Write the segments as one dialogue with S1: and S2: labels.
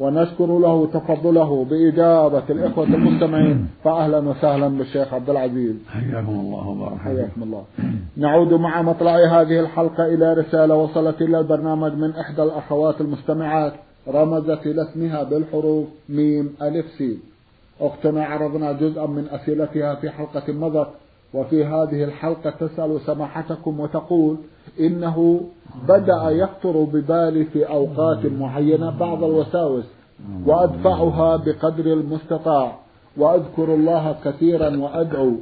S1: ونشكر له تفضله بإجابة الإخوة المستمعين. فأهلا وسهلا بالشيخ عبد العزيز.
S2: حياكم الله وبارك.
S1: حياكم الله. نعود مع مطلع هذه الحلقة إلى رسالة وصلت إلى البرنامج من إحدى الأخوات المستمعات. رمزت إلى اسمها بالحروف ميم ألف سين. أختنا عرضنا جزءا من أسئلتها في حلقة مضت. وفي هذه الحلقة تسأل سماحتكم وتقول إنه بدأ يخطر ببالي في أوقات معينة بعض الوساوس وأدفعها بقدر المستطاع وأذكر الله كثيرا وأدعو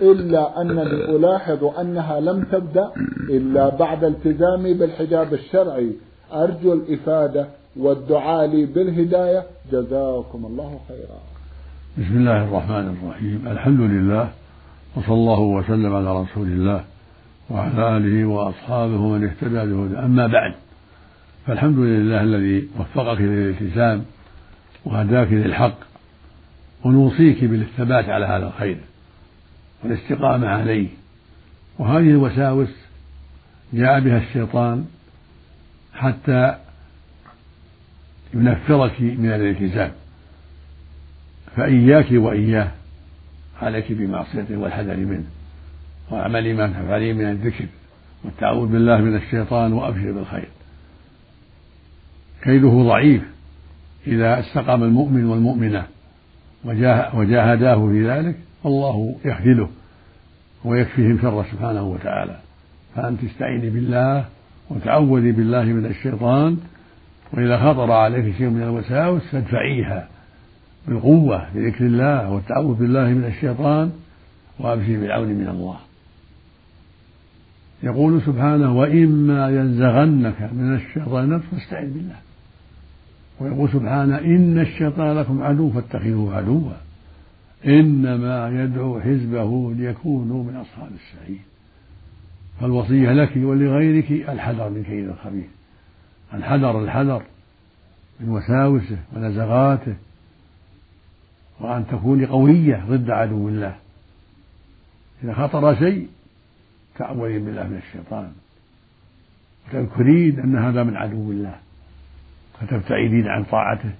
S1: إلا أنني ألاحظ أنها لم تبدأ إلا بعد التزامي بالحجاب الشرعي. أرجو الإفادة والدعاء لي بالهداية. جزاكم الله خيرا.
S2: بسم الله الرحمن الرحيم. الحمد لله وصلى الله وسلم على رسول الله وعلى آله وأصحابه ومن اهتدى بهدى أما بعد فالحمد لله الذي وفقك للالتزام وهداك للحق ونوصيك بالثبات على هذا الخير والاستقامة عليه. وهذه الوساوس جاء بها الشيطان حتى ينفرك من الالتزام. فإياك وإياه عليك بمعصيته والحذر منه واعملي ما تفعلين من الذكر والتعوذ بالله من الشيطان وأبشر بالخير. كيده ضعيف إذا استقام المؤمن والمؤمنة وجاهداه في ذلك والله يخذله ويكفيهم شر سبحانه وتعالى. فأنت استعيني بالله وتعوذي بالله من الشيطان وإذا خطر عليك شيء من الوساوس فادفعيها. بالقوة بذكر الله والتعوذ بالله من الشيطان وأبشر بالعون من الله. يقول سبحانه وإما ينزغنك من الشيطان نفس فاستعذ بالله. ويقول سبحانه إن الشيطان لكم عدو فاتخذوه عدوا. إنما يدعو حزبه ليكونوا من أصحاب السعير. فالوصية لك ولغيرك الحذر من كيد الخبيث. الحذر الحذر من وساوسه ونزغاته وأن تكوني قوية ضد عدو الله. إذا خطر شيء تعوذين بالله من الشيطان. وتذكرين أن هذا من عدو الله فتبتعدين عن طاعته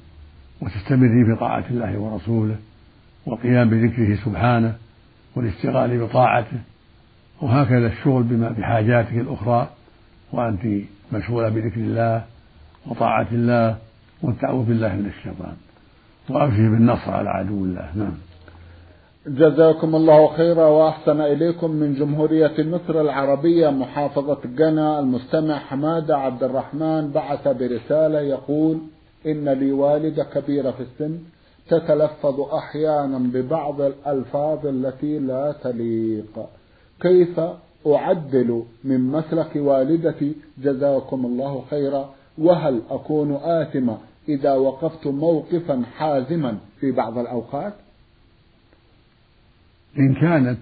S2: وتستمرين في طاعة الله ورسوله والقيام بذكره سبحانه والاشتغال بطاعته وهكذا الشغل بما بحاجاتك الأخرى وأنت مشغولة بذكر الله وطاعة الله والتعوذ بالله من الشيطان. وأبشر بالنصر على عدو الله. نعم.
S1: جزاكم الله خيرا وأحسن إليكم من جمهورية مصر العربية محافظة جنى المستمع حمادة عبد الرحمن بعث برسالة يقول إن لي والدة كبيرة في السن تتلفظ أحيانا ببعض الألفاظ التي لا تليق. كيف أعدل من مسلك والدتي؟ جزاكم الله خيرا. وهل أكون آثمة إذا وقفت موقفا حازما في بعض الأوقات؟
S2: إن كانت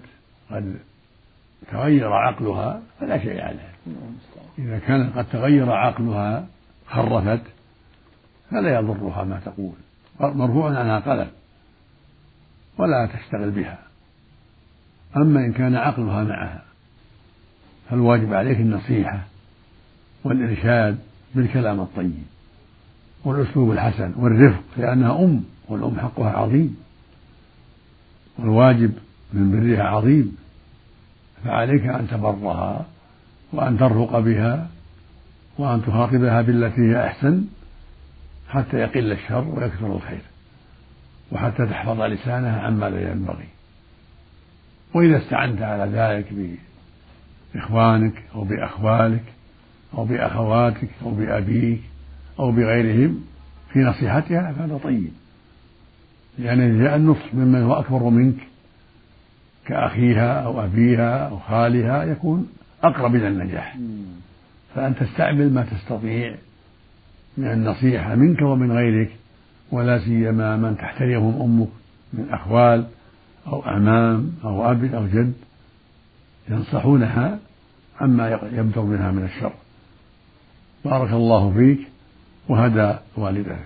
S2: قد تغير عقلها فلا شيء عليها. إذا كانت قد تغير عقلها خرفت فلا يضرها ما تقول. مرفوع عنها قلم ولا تشتغل بها. أما إن كان عقلها معها فالواجب عليك النصيحة والإرشاد بالكلام الطيب. والأسلوب الحسن والرفق لأنها أم والأم حقها عظيم والواجب من برها عظيم. فعليك أن تبرها وأن ترفق بها وأن تخاطبها بالتي هي أحسن حتى يقل الشر ويكثر الخير وحتى تحفظ لسانها عما لا ينبغي. وإذا استعنت على ذلك بإخوانك أو بأخوالك أو بأخواتك أو بأبيك أو بغيرهم في نصيحتها فهذا طيب. لأن جاء النصح ممن هو أكبر منك كأخيها أو أبيها أو خالها يكون أقرب إلى النجاح. فأن تستعمل ما تستطيع من النصيحة منك ومن غيرك ولا سيما من تحترمهم أمك من أخوال أو أعمام أو أب أو جد ينصحونها عما يبدر منها من الشر. بارك الله فيك. وهدى والديك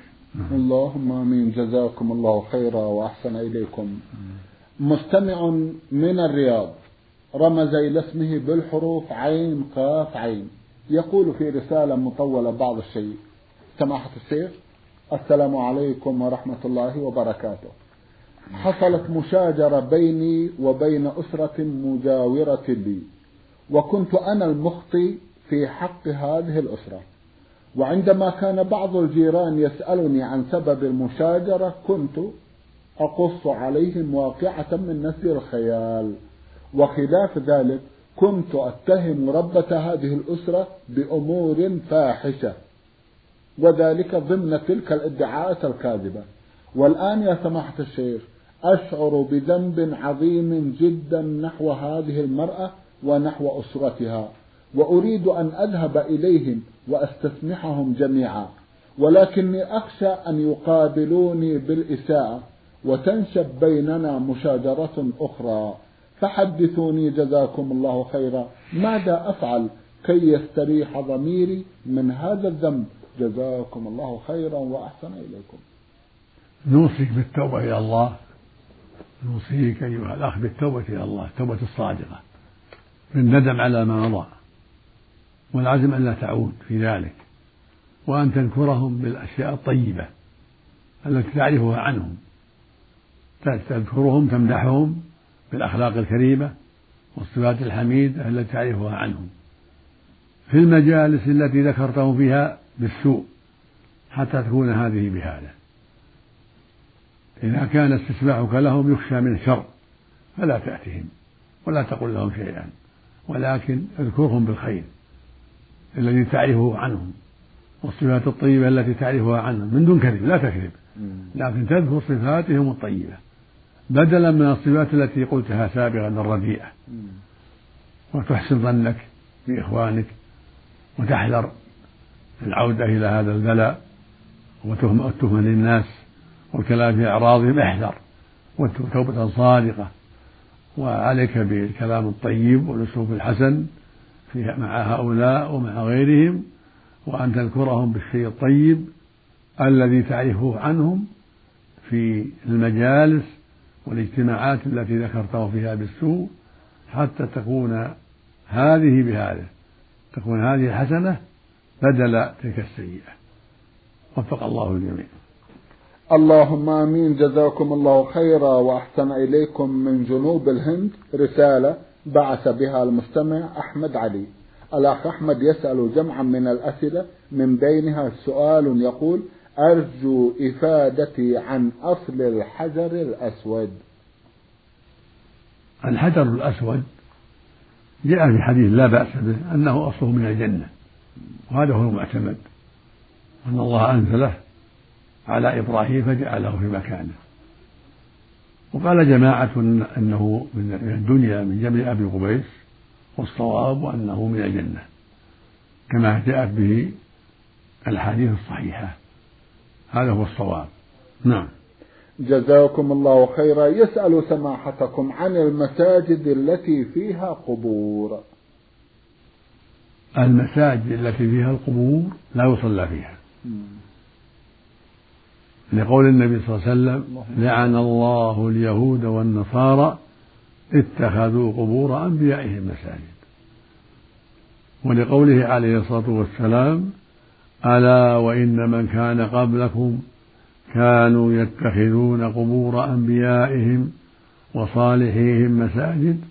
S1: اللهم آمين. جزاكم الله خيرا وأحسن إليكم. مستمع من الرياض. رمز إلى اسمه بالحروف عين قاف عين. يقول في رسالة مطولة بعض الشيء. سماحة الشيخ السلام عليكم ورحمة الله وبركاته. حصلت مشاجرة بيني وبين أسرة مجاورة لي. وكنت أنا المخطي في حق هذه الأسرة. وعندما كان بعض الجيران يسألني عن سبب المشاجرة كنت أقص عليهم واقعة من نسج الخيال. وخلاف ذلك كنت أتهم ربة هذه الأسرة بأمور فاحشة وذلك ضمن تلك الإدعاءات الكاذبة. والآن يا سماحة الشيخ أشعر بذنب عظيم جدا نحو هذه المرأة ونحو أسرتها. وأريد أن أذهب إليهم وأستسمحهم جميعا ولكني أخشى أن يقابلوني بالإساءة وتنشب بيننا مشاجرة أخرى. فحدثوني جزاكم الله خيرا. ماذا أفعل كي يستريح ضميري من هذا الذنب؟ جزاكم الله خيرا وأحسن إليكم.
S2: نوصيك بالتوبة إلى الله. نوصيك أيها الأخ بالتوبة إلى الله التوبة الصادقة. بالندم على ما مضى. والعزم أن لا تعود في ذلك وأن تذكرهم بالأشياء الطيبة التي تعرفها عنهم. تذكرهم تمدحهم بالأخلاق الكريمة والصفات الحميدة التي تعرفها عنهم. في المجالس التي ذكرتهم فيها بالسوء حتى تكون هذه بهذا إذا كان استسماحك لهم يخشى من شر فلا تأتهم ولا تقل لهم شيئا ولكن اذكرهم بالخير. الذي تعرفه عنهم والصفات الطيبة التي تعرفها عنهم من دون كذب لا تكذب. لكن تذكر صفاتهم الطيبة. بدلا من الصفات التي قلتها سابقا الرديئة. وتحسن ظنك بإخوانك وتحذر العودة إلى هذا البلاء والتهمة للناس والكلام في أعراضهم احذر. وتوبة صادقة. وعليك بالكلام الطيب والأسلوب الحسن. في مع هؤلاء ومع غيرهم وأن تذكرهم بالشيء الطيب الذي تعرفه عنهم في المجالس والاجتماعات التي ذكرته فيها بالسوء حتى تكون هذه بهذه تكون هذه الحسنة بدل تلك السيئة. وفق الله الجميع.
S1: اللهم آمين. جزاكم الله خيرا وأحسن إليكم من جنوب الهند. رسالة بعث بها المستمع أحمد علي. الأخ أحمد يسأل جمعا من الأسئلة من بينها سؤال يقول أرجو إفادتي عن أصل الحجر الأسود.
S2: الحجر الأسود جاء في حديث لا بأس به أنه أصله من الجنة وهذا هو المعتمد أن الله أنزله على إبراهيم فجعله في مكانه. وقال جماعة أنه من الدنيا من جبل أبي قبيس والصواب أنه من الجنة كما جاءت به الحديث الصحيحة. هذا هو الصواب. نعم.
S1: جزاكم الله خيرا. يسأل سماحتكم عن المساجد التي فيها قبور.
S2: المساجد التي فيها القبور لا يصلى فيها. لقول النبي صلى الله عليه وسلم لعن الله اليهود والنصارى اتخذوا قبور أنبيائهم مساجد. ولقوله عليه الصلاة والسلام ألا وإن من كان قبلكم كانوا يتخذون قبور أنبيائهم وصالحيهم مساجد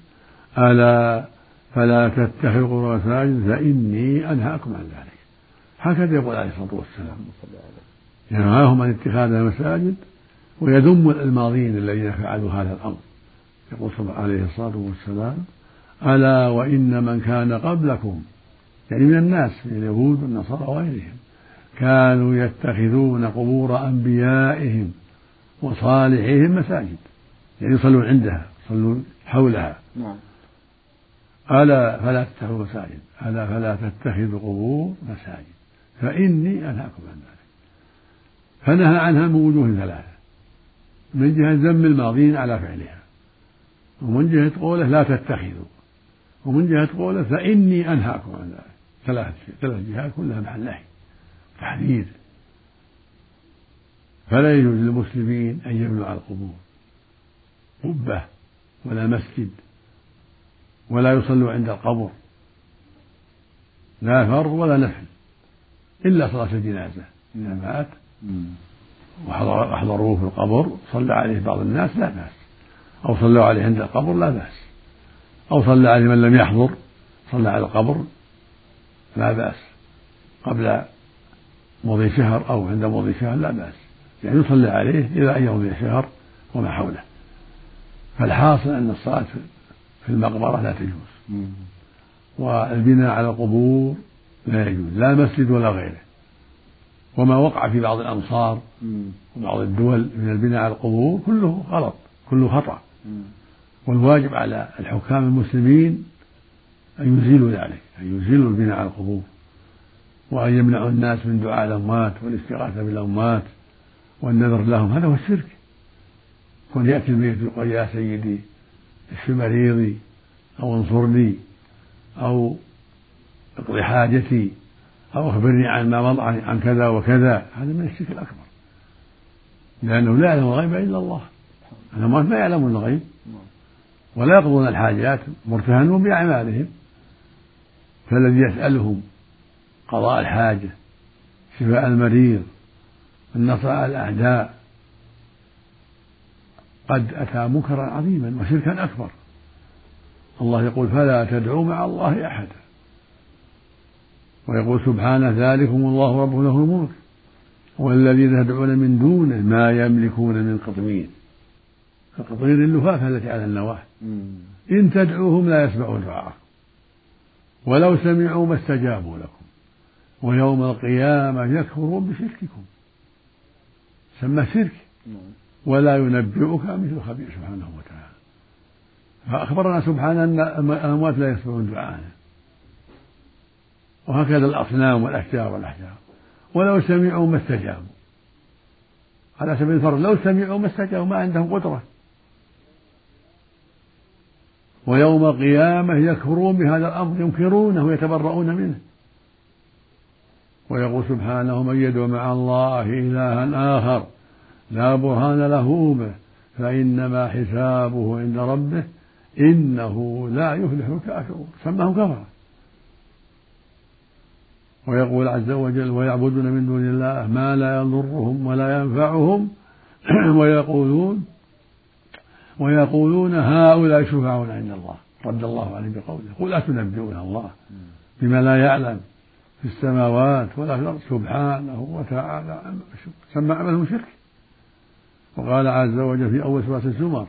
S2: ألا فلا تتخذوا مساجد فإني أنهاكم عن ذلك. هكذا يقول عليه الصلاة والسلام. ينهاهم عن اتخاذ المساجد ويذم الماضين الذين فعلوا هذا الأمر. يقول صلى عليه الصلاة والسلام ألا وإن من كان قبلكم يعني من الناس من اليهود والنصارى وغيرهم كانوا يتخذون قبور أنبيائهم وصالحيهم مساجد. يعني يصلون عندها يصلون حولها. نعم. ألا فلا تتخذوا مساجد ألا فلا تتخذوا قبور مساجد فإني أنهاكم عن ذلك. فنهى عنها من وجوه ثلاثة. من جهة ذم الماضين على فعلها. ومن جهة قوله لا تتخذوا. ومن جهة قوله فإني أنهاكم عن ذلك. ثلاث ثلاث جهات كلها محل نهي. تحذير. فلا يجوز للمسلمين أن يبنوا على القبور. قبة ولا مسجد ولا يصلوا عند القبر. لا فرض ولا نفل. إلا صلاة الجنازة. إذا مات وحضروه في القبر صلى عليه بعض الناس لا بأس. أو صلوا عليه عند القبر لا بأس. أو صلى عليه من لم يحضر صلى على القبر لا بأس. قبل مضي شهر أو عند مضي شهر لا بأس. يعني يصلى عليه إلى أن يمضي شهر وما حوله. فالحاصل أن الصلاة في المقبرة لا تجوز. والبناء على القبور لا يجوز لا مسجد ولا غيره. وما وقع في بعض الأمصار وبعض الدول من البناء على القبور كله غلط كله خطأ. والواجب على الحكام المسلمين أن يزيلوا ذلك أن يزيلوا البناء على القبور وأن يمنعوا الناس من دعاء الأموات والاستغاثة بالأموات والنذر لهم. هذا هو الشرك. كون يأتي الميت يقول يا سيدي اشف مريضي أو انصرني أو اقضي حاجتي أو أخبرني عن ما مضى عن كذا وكذا. هذا من الشرك الأكبر. لأنه لا يعلم الغيب إلا الله. الأموات ما يعلمون الغيب. ولا يقضون الحاجات. مرتهنون بأعمالهم. فالذي يسألهم قضاء الحاجة شفاء المريض النصر على الأعداء قد أتى منكرا عظيما وشركا أكبر. الله يقول فلا تدعوا مع الله أحدا. ويقول سبحانه ذلكم الله رب له الملك. والذين تدعون من دونه ما يملكون من قطمير. كقطمير اللفافة التي على النواة. إن تدعوهم لا يسمعوا دعاءكم. ولو سمعوا ما استجابوا لكم. ويوم القيامة يكفرون بشرككم. سمى شرك. ولا ينبئك مثل خبير سبحانه وتعالى. فأخبرنا سبحانه أن الأموات لا يسمعون دعاءنا. وهكذا الأصنام والأشجار والأحجار. ولو سمعوا ما استجابوا. على سبيل الفرض لو سمعوا ما استجابوا ما عندهم قدرة. ويوم القيامة يكفرون بهذا الأمر ينكرونه ويتبرؤون منه. ويقول سبحانه من يدعو مع الله إلها آخر لا برهان له به فإنما حسابه عند ربه إنه لا يفلح الكافرون. سماهم كفرة ويقول عز وجل ويعبدون من دون الله ما لا يضرهم ولا ينفعهم ويقولون ويقولون هؤلاء شفعاؤنا عند الله. رد الله عليهم بقوله قل أتنبئون الله بما لا يعلم في السماوات ولا في الأرض؟ سبحانه وتعالى سمى عملهم شرك وقال عز وجل في أول سورة الزمر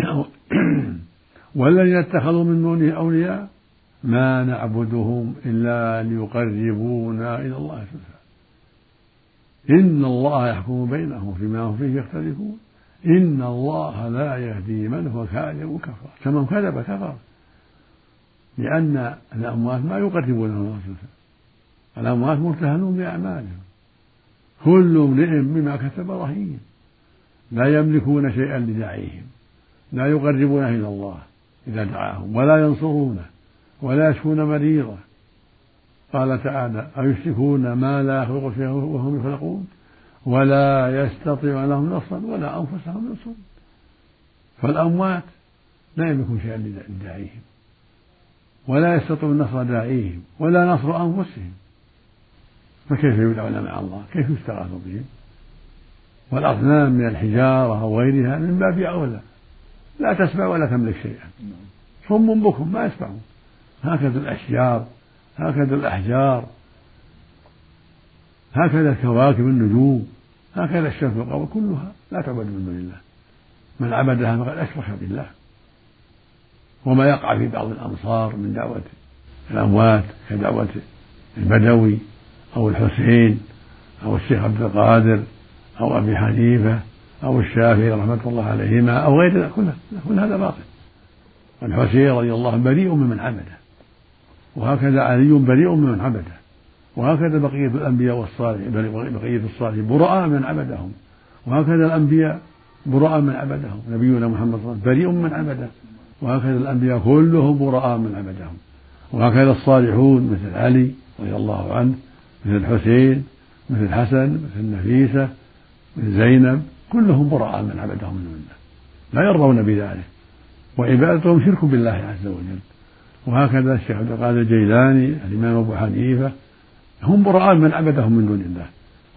S2: والذين اتخذوا من دونه أولياء ما نعبدهم إلا ليقربونا إلى الله زلفى إن الله يحكم بينهم فيما هم فيه يختلفون. إن الله لا يهدي من هو كاذب كفر كمن كذب كفر. لأن الأموات ما يقربون الله زلفى الأموات مرتهنون بأعمالهم. كل امرئ بما كتب رهين. لا يملكون شيئا لداعيهم. لا يقربونه إلى الله إذا دعاهم. ولا ينصرونه. ولا يشفون مريضا. قال تعالى أيشركون ما لا يخلق شيئا وهم يخلقون؟ ولا يستطيع لهم نصرا ولا أنفسهم ينصرون فالأموات لا يملكون شيئا لداعيهم. ولا يستطيعون نصر داعيهم ولا نصر أنفسهم. فكيف يدعون مع الله؟ كيف يستغاث بهم؟ والأصنام من الحجارة أو غيرها من باب أولى. لا تسمع ولا تملك شيئا. صم بكم ما يسمعون. هكذا الأشجار هكذا الأحجار هكذا الكواكب النجوم هكذا الشمس والقمر كلها لا تعبد من دون الله. من عبدها فقد أشرك بالله. وما يقع في بعض الأمصار من دعوة الأموات كدعوة البدوي أو الحسين أو الشيخ عبد القادر أو أبي حنيفة أو الشافعي رحمة الله عليهما أو غير كله كل هذا باطل. والحسين رضي الله عنه بريء ممن عبده. وهكذا علي بريء ممن عبده. وهكذا بقية الأنبياء والصالحين بقية الصالحين براء من عبدهم. وهكذا الأنبياء براء من عبدهم. نبينا محمد صلى الله عليه وسلم بريء من عبده. وهكذا الأنبياء كلهم براء من عبدهم. وهكذا الصالحون مثل علي رضي الله عنه مثل الحسين مثل الحسن مثل النفيسة مثل زينب كلهم براء من عبدهم. من الله لا يرضون بذلك. وعبادتهم شرك بالله عز وجل. وهكذا الشيخ عبد القادر الجيلاني الإمام أبو حنيفة هم براء من عبدهم من دون الله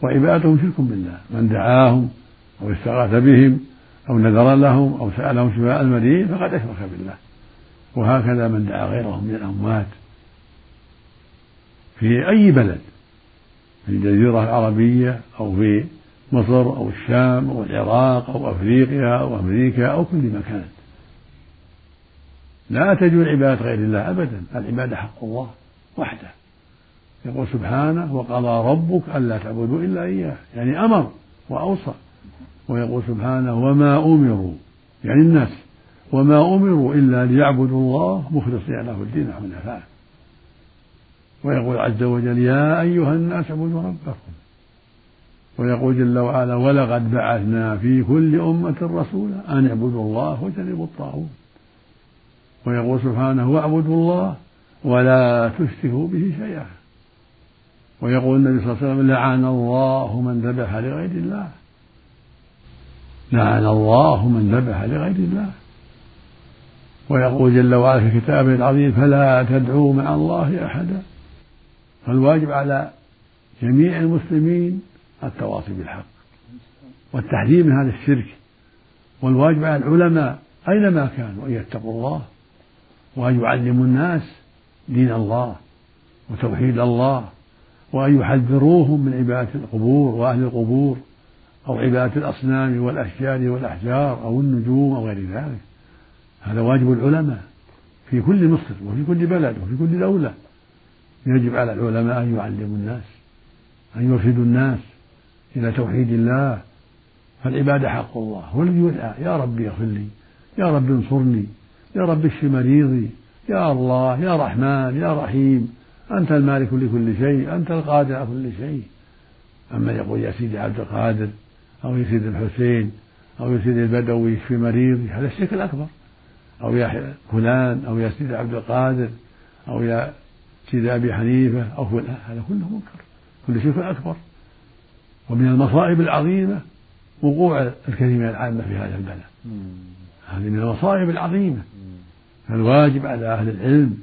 S2: وعبادتهم شرك بالله من دعاهم أو استغاث بهم أو نذر لهم أو سألهم شفاء المريض فقد أشرك بالله. وهكذا من دعا غيرهم من الأموات. في أي بلد في الجزيرة العربية أو في مصر أو الشام أو العراق أو أفريقيا أو أمريكا أو كل مكان لا تجوز عبادة غير الله أبدا العبادة حق الله وحده. يقول سبحانه وقضى ربك ألا تعبدوا إلا إياه. يعني أمر وأوصى. ويقول سبحانه وما أمروا. يعني الناس وما أمروا إلا ليعبدوا الله مخلصين له الدين حنفاء ويقول عز وجل يا أيها الناس اعبدوا ربكم. ويقول جل وعلا ولقد بعثنا في كل أمة رسولا أن اعبدوا الله واجتنبوا الطاغوت. ويقول سبحانه واعبدوا الله ولا تشركوا به شيئا. ويقول النبي صلى الله عليه وسلم لعن الله من ذبح لغير الله. لعن الله من ذبح لغير الله. ويقول جل وعلا في كتابه العظيم فلا تدعوا مع الله أحدا. فالواجب على جميع المسلمين التواصي بالحق والتحذير من هذا الشرك. والواجب على العلماء أينما كانوا أن يتقوا الله. وأن يعلموا الناس دين الله وتوحيد الله وأن يحذروهم من عبادة القبور وأهل القبور أو عبادة الأصنام والأشجار والأحجار أو النجوم أو غير ذلك. هذا واجب العلماء في كل مصر وفي كل بلد وفي كل دولة. يجب على العلماء أن يعلموا الناس أن يرشدوا الناس إلى توحيد الله. فالعبادة حق الله. هو الذي يدعى يا ربي اغفر لي يا رب انصرني. يا رب اشف مريضي يا الله يا رحمن يا رحيم أنت المالك لكل شيء أنت القادر على كل شيء. أما يقول يا سيدي عبد القادر أو يا سيدي الحسين أو يا سيدي البدوي يشفي مريضي هذا الشرك الأكبر. أو يا فلان أو يا سيدي عبد القادر أو يا سيدي أبي حنيفة أو فلان هذا كله منكر كل شرك أكبر. ومن المصائب العظيمة وقوع الكثير من العامة في هذا البلاء هذه من المصائب العظيمة. فالواجب على أهل العلم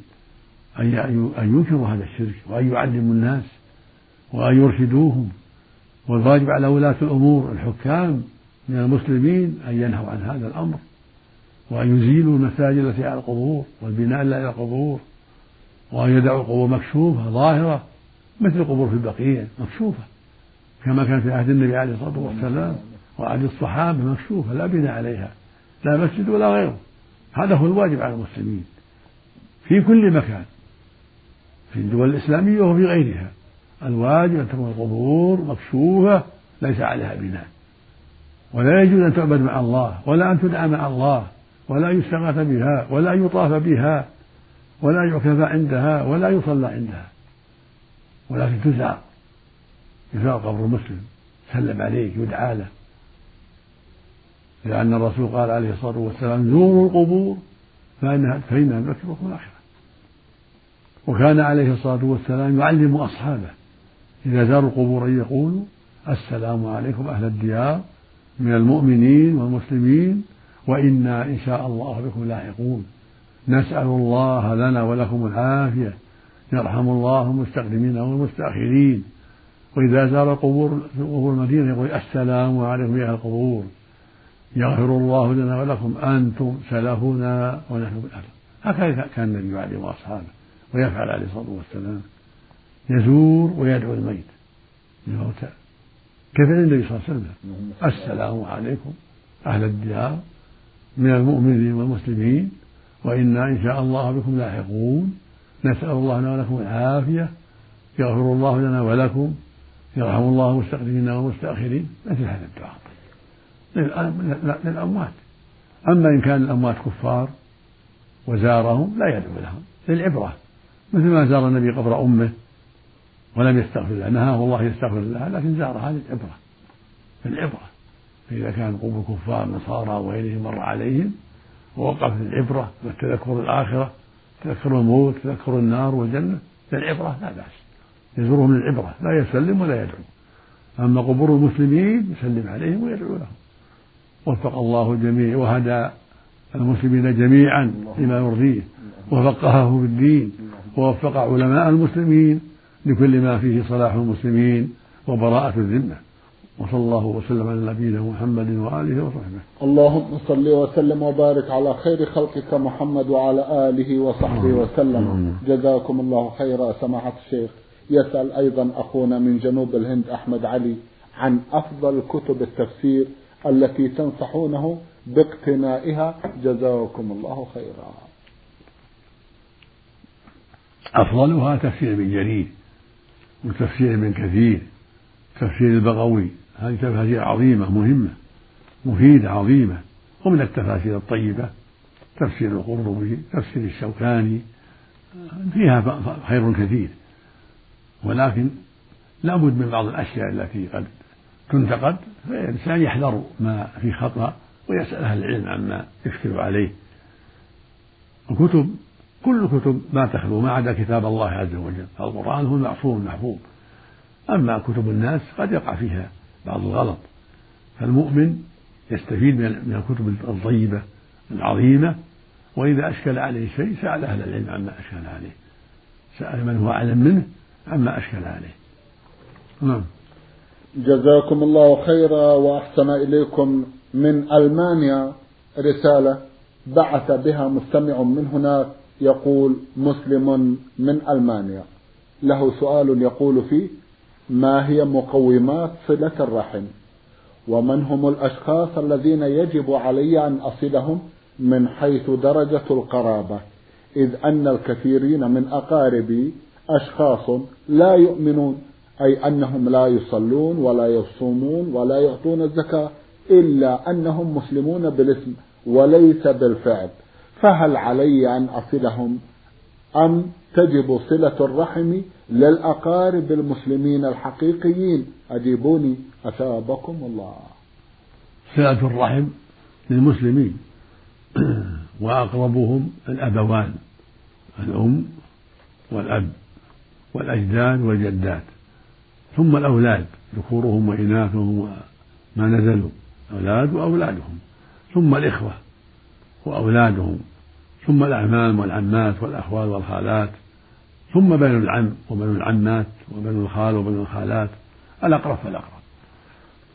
S2: أن ينكروا هذا الشرك وأن يعلموا الناس وأن يرشدوهم. والواجب على ولاة الأمور الحكام من المسلمين أن ينهوا عن هذا الأمر وأن يزيلوا المساجد التي على القبور والبناء الذي على القبور وأن يدعوا القبور مكشوفة ظاهرة مثل القبور في البقيع مكشوفة. كما كان في عهد النبي عليه الصلاة والسلام. وعهد الصحابة مكشوفة لا بناء عليها لا مسجد ولا غيره. هذا هو الواجب على المسلمين في كل مكان في الدول الإسلامية وفي غيرها. الواجب أن تكون القبور مكشوفة ليس عليها بناء. ولا يجوز أن تعبد مع الله ولا أن تدعى مع الله ولا يستغاث بها ولا يطاف بها ولا يعكف عندها ولا يصلى عندها. ولكن تزار يزار قبر مسلم سلم عليه يدعى له. لأن الرسول قال عليه الصلاة والسلام زوروا القبور فإنها فإنها تذكركم الآخرة. وكان عليه الصلاة والسلام يعلم أصحابه. إذا زاروا القبور أن يقولوا السلام عليكم أهل الديار من المؤمنين والمسلمين وإنا إن شاء الله بكم لاحقون. نسأل الله لنا ولكم العافية. يرحم الله المستقدمين والمستأخرين. وإذا زار القبور في قبور المدينة يقول السلام عليكم يا القبور. يغفر الله لنا ولكم أنتم سلفنا ونحن بالأهل. هكذا كان النبي عليه أصحابه ويفعل عليه الصلاة والسلام. يزور ويدعو الميت. الموتى كيف النبي صلى الله عليه وسلم؟ السلام عليكم أهل الديار من المؤمنين والمسلمين وإنا إن شاء الله بكم لاحقون. نسأل الله لنا ولكم العافية. يغفر الله لنا ولكم. يرحم الله المستقدمين والمستأخرين. مثل هذا الدعاء. للأموات. أما إن كان الأموات كفار وزارهم لا يدعو لهم للعبرة. مثل ما زار النبي قبر أمه ولم يستغفر الله نهاه الله يستغفر الله لكن زارها للعبرة. العبرة. فإذا كان قوم كفار نصارى وغيرهم مر عليهم ووقف العبرة والتذكر الآخرة تذكر الموت تذكر النار والجنة للعبرة لا بأس. يزورهم للعبرة لا يسلم ولا يدعو. أما قبور المسلمين يسلم عليهم ويدعو لهم. وفق الله الجميع وهدى المسلمين جميعا لما يرضيه وفقهه في الدين ووفق علماء المسلمين لكل ما فيه صلاح المسلمين وبراءة الذمة. وصلى الله وسلم على نبينا محمد وآله وصحبه.
S1: اللهم صل وسلم وبارك على خير خلقك محمد وعلى آله وصحبه وسلم. جزاكم الله خيرا. سماحة الشيخ يسأل أيضا أخونا من جنوب الهند أحمد علي عن أفضل كتب التفسير التي تنصحونه باقتنائها. جزاكم الله خيرا.
S2: أفضلها تفسير ابن جرير وتفسير ابن كثير تفسير البغوي. هذه تفاسير عظيمة مهمة مفيدة عظيمة ومن التفاسير الطيبة. تفسير القرطبي تفسير الشوكاني فيها خير كثير. ولكن لابد من بعض الأشياء التي قد تنتقد فالإنسان يحذر ما في خطأ ويسأل أهل العلم عما يشكل عليه. الكتب كل كتب ما تخلو ما عدا كتاب الله عز وجل. القرآن هو المعصوم المحفوظ. أما كتب الناس قد يقع فيها بعض الغلط. فالمؤمن يستفيد من الكتب الطيبة العظيمة وإذا أشكل عليه شيء سأل أهل العلم عما أشكل عليه. سأل من هو أعلم منه عما أشكل عليه. نعم.
S1: جزاكم الله خيرا وأحسن إليكم من ألمانيا. رسالة بعث بها مستمع من هناك يقول مسلم من ألمانيا. له سؤال يقول فيه ما هي مقومات صلة الرحم؟ ومن هم الأشخاص الذين يجب علي أن أصلهم من حيث درجة القرابة؟ إذ أن الكثيرين من أقاربي أشخاص لا يؤمنون. أي أنهم لا يصلون ولا يصومون ولا يعطون الزكاة إلا أنهم مسلمون بالاسم وليس بالفعل. فهل علي أن أصلهم أم تجب صلة الرحم للأقارب المسلمين الحقيقيين؟ أجيبوني أثابكم الله.
S2: صلة الرحم للمسلمين وأقربهم الأبوان الأم والأب والأجداد والجدات. ثم الأولاد ذكورهم وإناثهم وما نزلوا أولاد وأولادهم. ثم الإخوة وأولادهم. ثم الأعمام والعمات والأخوال والخالات. ثم بنو العم وبنو العمات وبنو الخال وبنو الخالات. الأقرب فالأقرب.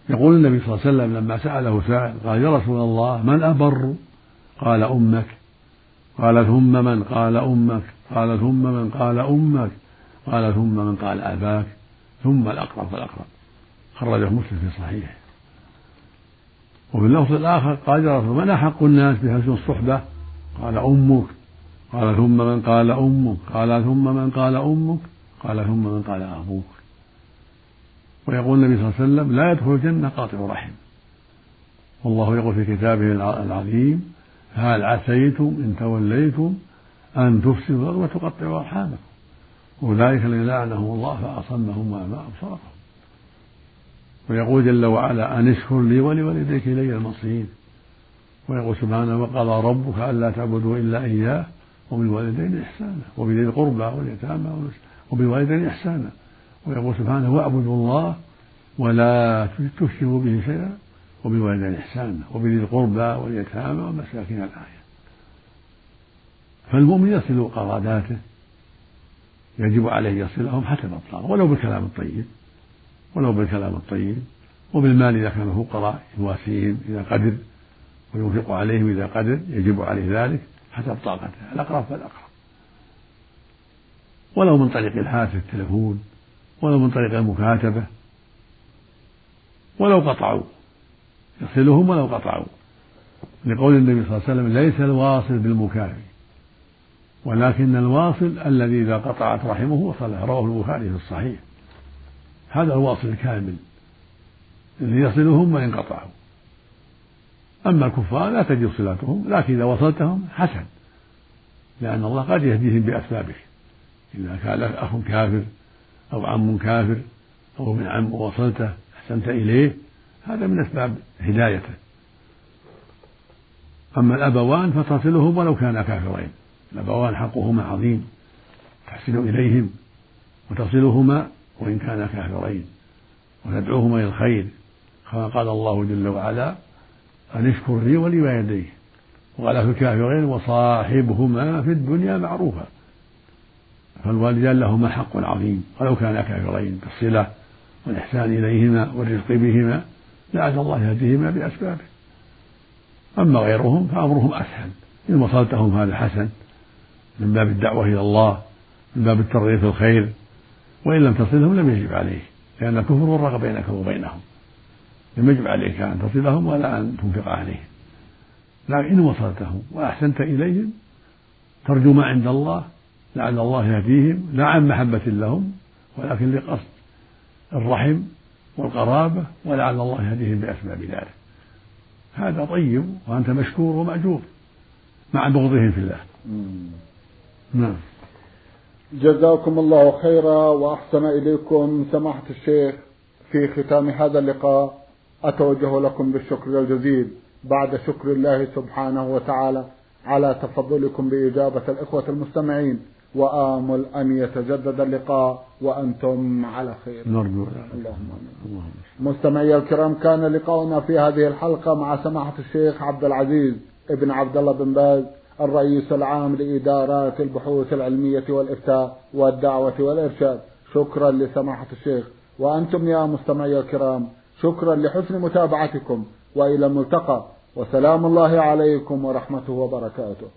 S2: يقول النبي صلى الله عليه وسلم لما سأله سائل قال يا رسول الله من أبر؟ قال أمك. قال ثم من؟ قال أمك. قال ثم من؟ قال أمك. قال ثم من؟ قال أباك. ثم الأقرب فالأقرب خرجه مسلم في صحيحه. وفي اللفظ الآخر قال يا رسول من أحق الناس بحسن الصحبة؟ قال أمك. قال ثم من قال أمك. قال ثم من قال أمك. قال ثم من قال أبوك. ويقول النبي صلى الله عليه وسلم لا يدخل الجنة قاطع رحم. والله يقول في كتابه العظيم هل عسيتم إن توليتم أن تفسدوا الأرض وتقطعوا أرحامكم؟ أولئك الذين لعنهم الله فأصمهم وأعمى أبصارهم. ويقول جل وعلا أن اشكر لي ولوالديك إلي المصير. ويقول سبحانه وقضى ربك ألا تعبدوا إلا إياه وبالوالدين إحسانا وبذي القربى واليتامى وبالوالدين إحسانا. ويقول سبحانه واعبدوا الله ولا تشركوا به شيئا وبالوالدين إحسانا وبذي القربى واليتامى والمساكين الآية فالمؤمن يصل قراباته يجب عليه يصلهم حسب الطاقة ولو بالكلام الطيب ولو بالكلام الطيب وبالمال إذا كانوا فقراء يواسيهم إذا قدر وينفق عليهم إذا قدر يجب عليه ذلك حسب طاقته الأقرب فالأقرب. ولو من طريق الهاتف التلفون ولو من طريق المكاتبة ولو قطعوا يصلهم ولو قطعوا. لقول النبي صلى الله عليه وسلم ليس الواصل بالمكافئ ولكن الواصل الذي إذا قطعت رحمه وصله رواه البخاري في الصحيح. هذا الواصل الكامل. الذي يصلهم وإن قطعوا. أما الكفار لا تجد صلاتهم لكن إذا وصلتهم حسن. لأن الله قد يهديهم بأسبابه. إذا كان أخ كافر أو عم كافر أو ابن عم وصلته أحسنت إليه هذا من أسباب هدايته. أما الأبوان فتصلهم ولو كانا كافرين. الأبوان حقهما عظيم تحسن إليهم وتصلهما وإن كانا كافرين وتدعوهما إلى الخير كما قال الله جل وعلا أن اشكر لي ولوالديه وقال في الكافرين وصاحبهما في الدنيا معروفا. فالوالدان لهما حق عظيم ولو كانا كافرين بالصلة والإحسان إليهما والرزق بهما لعل الله يهديهما بأسبابه. أما غيرهم فأمرهم أسهل إن وصلتهم هذا حسن من باب الدعوة إلى الله من باب الترغيب في الخير وإن لم تصلهم لم يجب عليه لأن الكفر فرق بينك وبينهم. لم يجب عليك أن تصلهم ولا أن تنفق عليهم. لكن إن وصلتهم وأحسنت إليهم ترجو ما عند الله لعل الله يهديهم لا عن محبة لهم ولكن لقصد الرحم والقرابة ولعل الله يهديهم بأسباب ذلك. هذا طيب وأنت مشكور ومأجور مع بغضهم في الله. نعم.
S1: جزاكم الله خيرا وأحسن إليكم سماحة الشيخ في ختام هذا اللقاء أتوجه لكم بالشكر الجزيل بعد شكر الله سبحانه وتعالى على تفضلكم بإجابة الإخوة المستمعين وآمل أن يتجدد اللقاء وأنتم على خير.
S2: نرجو.
S1: اللهم آمين. مستمعي الكرام كان لقاؤنا في هذه الحلقة مع سماحة الشيخ عبد العزيز ابن عبد الله بن باز الرئيس العام لإدارات البحوث العلمية والإفتاء والدعوة والإرشاد. شكرا لسماحة الشيخ. وأنتم يا مستمعي الكرام شكرا لحسن متابعتكم. وإلى الملتقى. وسلام الله عليكم ورحمته وبركاته.